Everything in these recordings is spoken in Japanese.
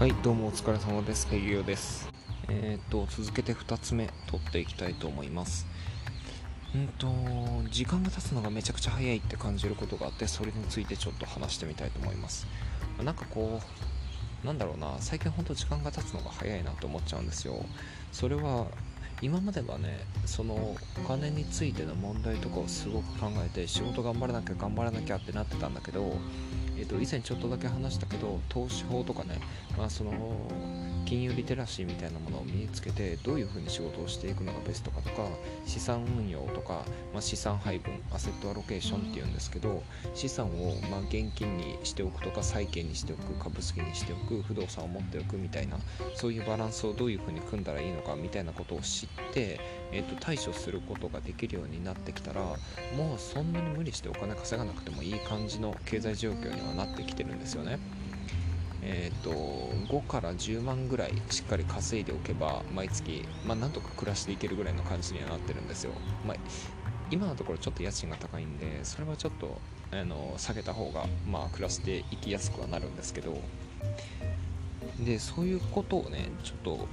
はいどうもお疲れ様です。ペギオですえー、っと続けて2つ目取っていきたいと思います。うんと時間が経つのがめちゃくちゃ早いって感じることがあってそれについてちょっと話してみたいと思います。なんかこうなんだろうな最近ほんと時間が経つのが早いなと思っちゃうんですよ。それは今まではねそのお金についての問題とかをすごく考えて仕事頑張らなきゃ頑張らなきゃってなってたんだけどえー、と以前ちょっとだけ話したけど投資法とかね、まあ、その金融リテラシーみたいなものを身につけてどういうふうに仕事をしていくのがベストかとか資産運用とか、まあ、資産配分アセットアロケーションっていうんですけど資産をまあ現金にしておくとか債券にしておく株式にしておく不動産を持っておくみたいなそういうバランスをどういうふうに組んだらいいのかみたいなことを知って、えー、と対処することができるようになってきたらもうそんなに無理してお金稼がなくてもいい感じの経済状況にははなってきてるんですよね。えーと、5から10万ぐらいしっかり稼いでおけば毎月、まあ、なんとか暮らしていけるぐらいの感じにはなってるんですよ、まあ、今のところちょっと家賃が高いんでそれはちょっとあの下げた方が、まあ、暮らしていきやすくはなるんですけどでそういうことをねちょっと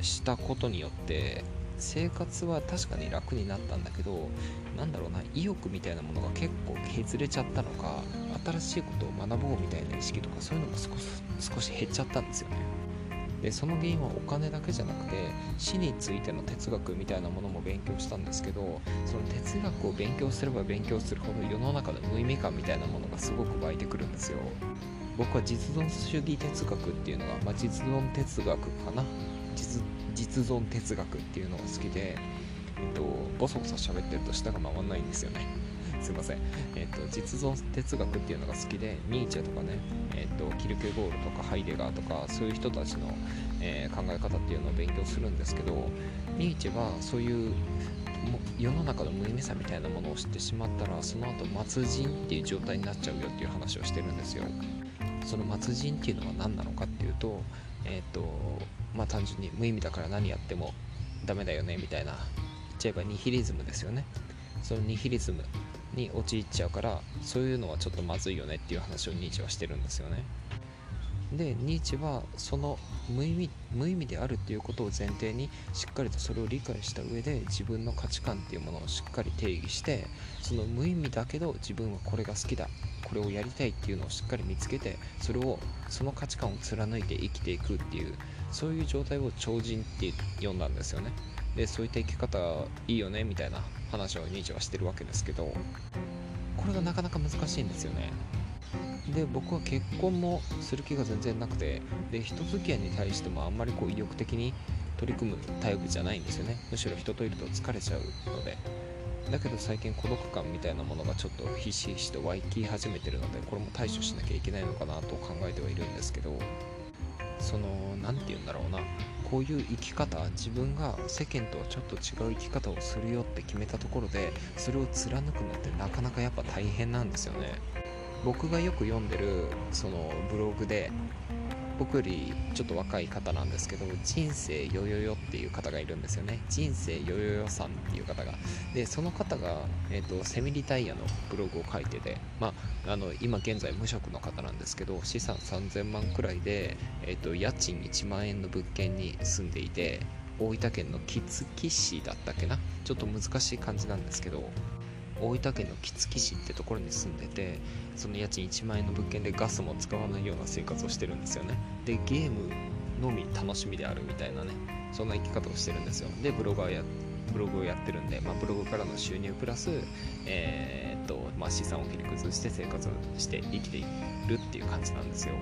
したことによって生活は確かに楽になったんだけどなんだろうな意欲みたいなものが結構削れちゃったのか新しいことを学ぼうみたいな意識とかそういうのも少し少し減っちゃったんですよね。でその原因はお金だけじゃなくて死についての哲学みたいなものも勉強したんですけどその哲学を勉強すれば勉強するほど世の中の無意味感みたいなものがすごく湧いてくるんですよ。僕は実存主義哲学っていうのが、まあ、実存哲学かな。実実存哲学っていうのが好きで、えっと、ボソボソ喋ってると舌が回んないんですよね。すいません。えっと、実存哲学っていうのが好きで、ニーチェとかね、えっと、キルケゴールとかハイデガーとか、そういう人たちの、えー、考え方っていうのを勉強するんですけど、ニーチェはそういう世の中の無意味さみたいなものを知ってしまったらその後末人っていう状態になっちゃうよっていう話をしてるんですよその末人っていうのは何なのかっていうとえっ、ー、とまあ単純に無意味だから何やってもダメだよねみたいな言っちゃえばニヒリズムですよね。そのニヒリズムに陥っちゃうからそういうのはちょっとまずいよねっていう話をニーチェはしてるんですよね。でニーチェはその無意味無意味であるっていうことを前提にしっかりとそれを理解した上で自分の価値観っていうものをしっかり定義してその無意味だけど自分はこれが好きだこれをやりたいっていうのをしっかり見つけてそれをその価値観を貫いて生きていくっていうそういう状態を超人って呼んだんですよね。でそういった生き方いいよねみたいな話をニーチェはしてるわけですけどこれがなかなか難しいんですよね。で僕は結婚もする気が全然なくてで人付き合いに対してもあんまりこう意欲的に取り組むタイプじゃないんですよね。むしろ人といると疲れちゃうので。だけど最近孤独感みたいなものがちょっとひしひしと湧き始めてるのでこれも対処しなきゃいけないのかなと考えてはいるんですけどその何て言うんだろうな。こういう生き方自分が世間とはちょっと違う生き方をするよって決めたところでそれを貫くのってなかなかやっぱ大変なんですよね。僕がよく読んでるそのブログで僕よりちょっと若い方なんですけど人生よよよっていう方がいるんですよね。人生よよよさんっていう方が。でその方が、えーと、セミリタイヤのブログを書いてて、まあ、あの今現在無職の方なんですけど資産3000万くらいで、えーと、家賃1万円の物件に住んでいて大分県の杵築市だったっけな？ちょっと難しい感じなんですけど大分県の杵築市ってところに住んでてその家賃1万円の物件でガスも使わないような生活をしてるんですよね。でゲームのみ楽しみであるみたいなねそんな生き方をしてるんですよ。でブロガーやブログをやってるんで、まあ、ブログからの収入プラス、えー、っとまあ、資産を切り崩して生活をして生きているっていう感じなんですよ。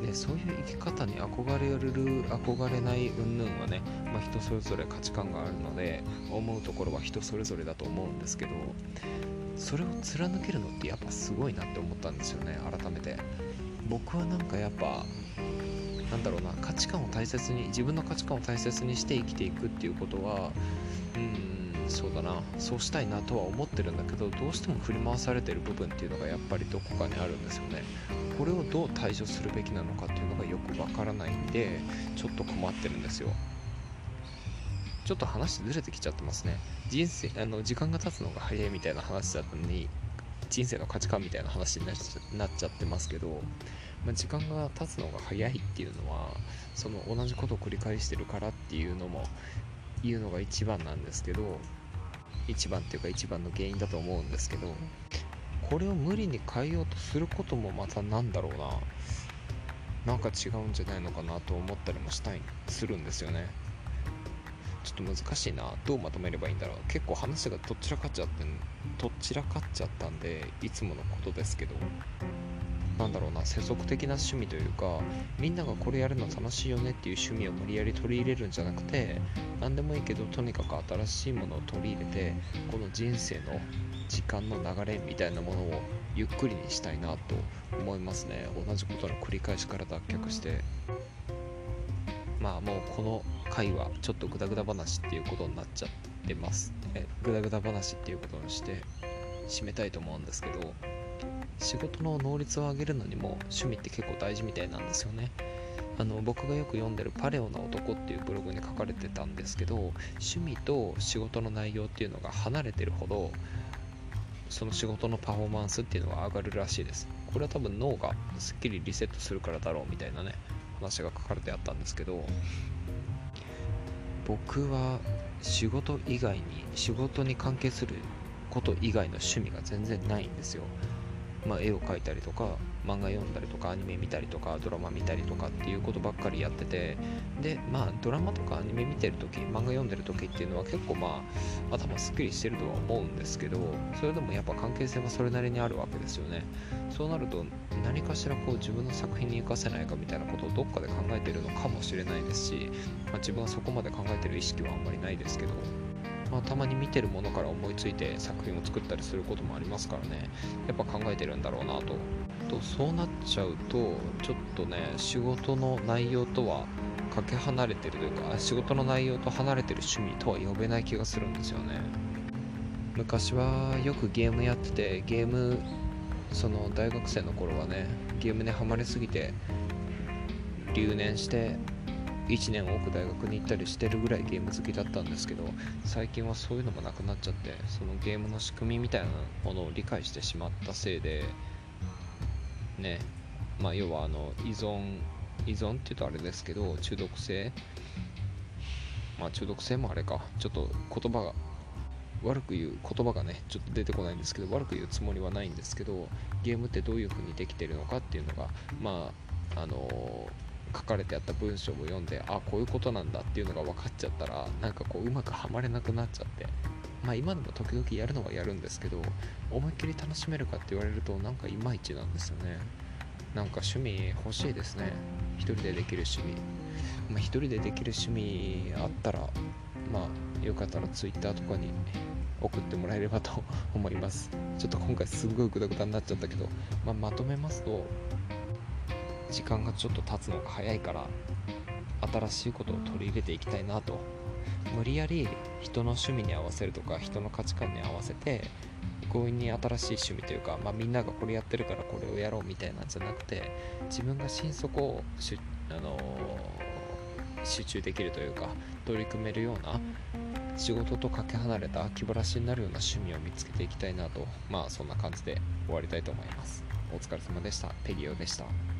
でそういう生き方に憧れる憧れない云々はね、まあ、人それぞれ価値観があるので思うところは人それぞれだと思うんですけどそれを貫けるのってやっぱすごいなって思ったんですよね改めて。僕はなんかやっぱなんだろうな価値観を大切に自分の価値観を大切にして生きていくっていうことはうんそうだな。そうしたいなとは思ってるんだけどどうしても振り回されてる部分っていうのがやっぱりどこかにあるんですよね。これをどう対処するべきなのかっていうのがよくわからないんでちょっと困ってるんですよ。ちょっと話ずれてきちゃってますね。人生あの時間が経つのが早いみたいな話だったのに人生の価値観みたいな話になっちゃってますけど、まあ、時間が経つのが早いっていうのはその同じことを繰り返してるからっていうのも言うのが一番なんですけど一番っていうか一番の原因だと思うんですけどこれを無理に変えようとすることもまたなんだろうな。なんか違うんじゃないのかなと思ったりもしたいするんですよね。ちょっと難しいな。どうまとめればいいんだろう。結構話がどちらかっちゃってどちらかっちゃったんでいつものことですけど。なんだろうな世俗的な趣味というかみんながこれやるの楽しいよねっていう趣味を無理やり取り入れるんじゃなくて何でもいいけどとにかく新しいものを取り入れてこの人生の時間の流れみたいなものをゆっくりにしたいなと思いますね。同じことの繰り返しから脱却して。まあもうこの回はちょっとグダグダ話っていうことになっちゃってます。えグダグダ話っていうことにして締めたいと思うんですけど仕事の能率を上げるのにも趣味って結構大事みたいなんですよね。あの僕がよく読んでる「パレオな男」っていうブログに書かれてたんですけど趣味と仕事の内容っていうのが離れてるほどその仕事のパフォーマンスっていうのが上がるらしいです。これは多分脳がすっきりリセットするからだろうみたいなね話が書かれてあったんですけど僕は仕事以外に仕事に関係すること以外の趣味が全然ないんですよ。まあ、絵を描いたりとか漫画読んだりとかアニメ見たりとかドラマ見たりとかっていうことばっかりやっててでまあドラマとかアニメ見てる時漫画読んでる時っていうのは結構まあ頭すっきりしてるとは思うんですけどそれでもやっぱ関係性はそれなりにあるわけですよね。そうなると何かしらこう自分の作品に活かせないかみたいなことをどっかで考えてるのかもしれないですし、まあ、自分はそこまで考えてる意識はあんまりないですけどまあ、たまに見てるものから思いついて作品を作ったりすることもありますからね。やっぱ考えてるんだろうなと。とそうなっちゃうとちょっとね仕事の内容とはかけ離れてるというか仕事の内容と離れてる趣味とは呼べない気がするんですよね。昔はよくゲームやっててゲームその大学生の頃はねゲームにはまりすぎて留年して1年多く大学に行ったりしてるぐらいゲーム好きだったんですけど最近はそういうのもなくなっちゃってそのゲームの仕組みみたいなものを理解してしまったせいでねまあ要はあの依存依存っていうとあれですけど中毒性まあ中毒性もあれかちょっと言葉が悪く言う言葉がねちょっと出てこないんですけど悪く言うつもりはないんですけどゲームってどういう風にできてるのかっていうのがまああのー書かれてあった文章を読んであこういうことなんだっていうのが分かっちゃったらなんかこううまくはまれなくなっちゃってまあ今でも時々やるのはやるんですけど思いっきり楽しめるかって言われるとなんかいまいちなんですよね。なんか趣味欲しいですね。一人でできる趣味。まあ一人でできる趣味あったらまあよかったら Twitter とかに送ってもらえればと思います。ちょっと今回すんごいグダグダになっちゃったけど、まあ、まとめますと時間がちょっと経つのが早いから新しいことを取り入れていきたいなと。無理やり人の趣味に合わせるとか人の価値観に合わせて強引に新しい趣味というか、まあ、みんながこれやってるからこれをやろうみたいなんじゃなくて自分が心底をし、あのー、集中できるというか取り組めるような仕事とかけ離れた気晴らしになるような趣味を見つけていきたいなとまあそんな感じで終わりたいと思います。お疲れ様でした。ペリオでした。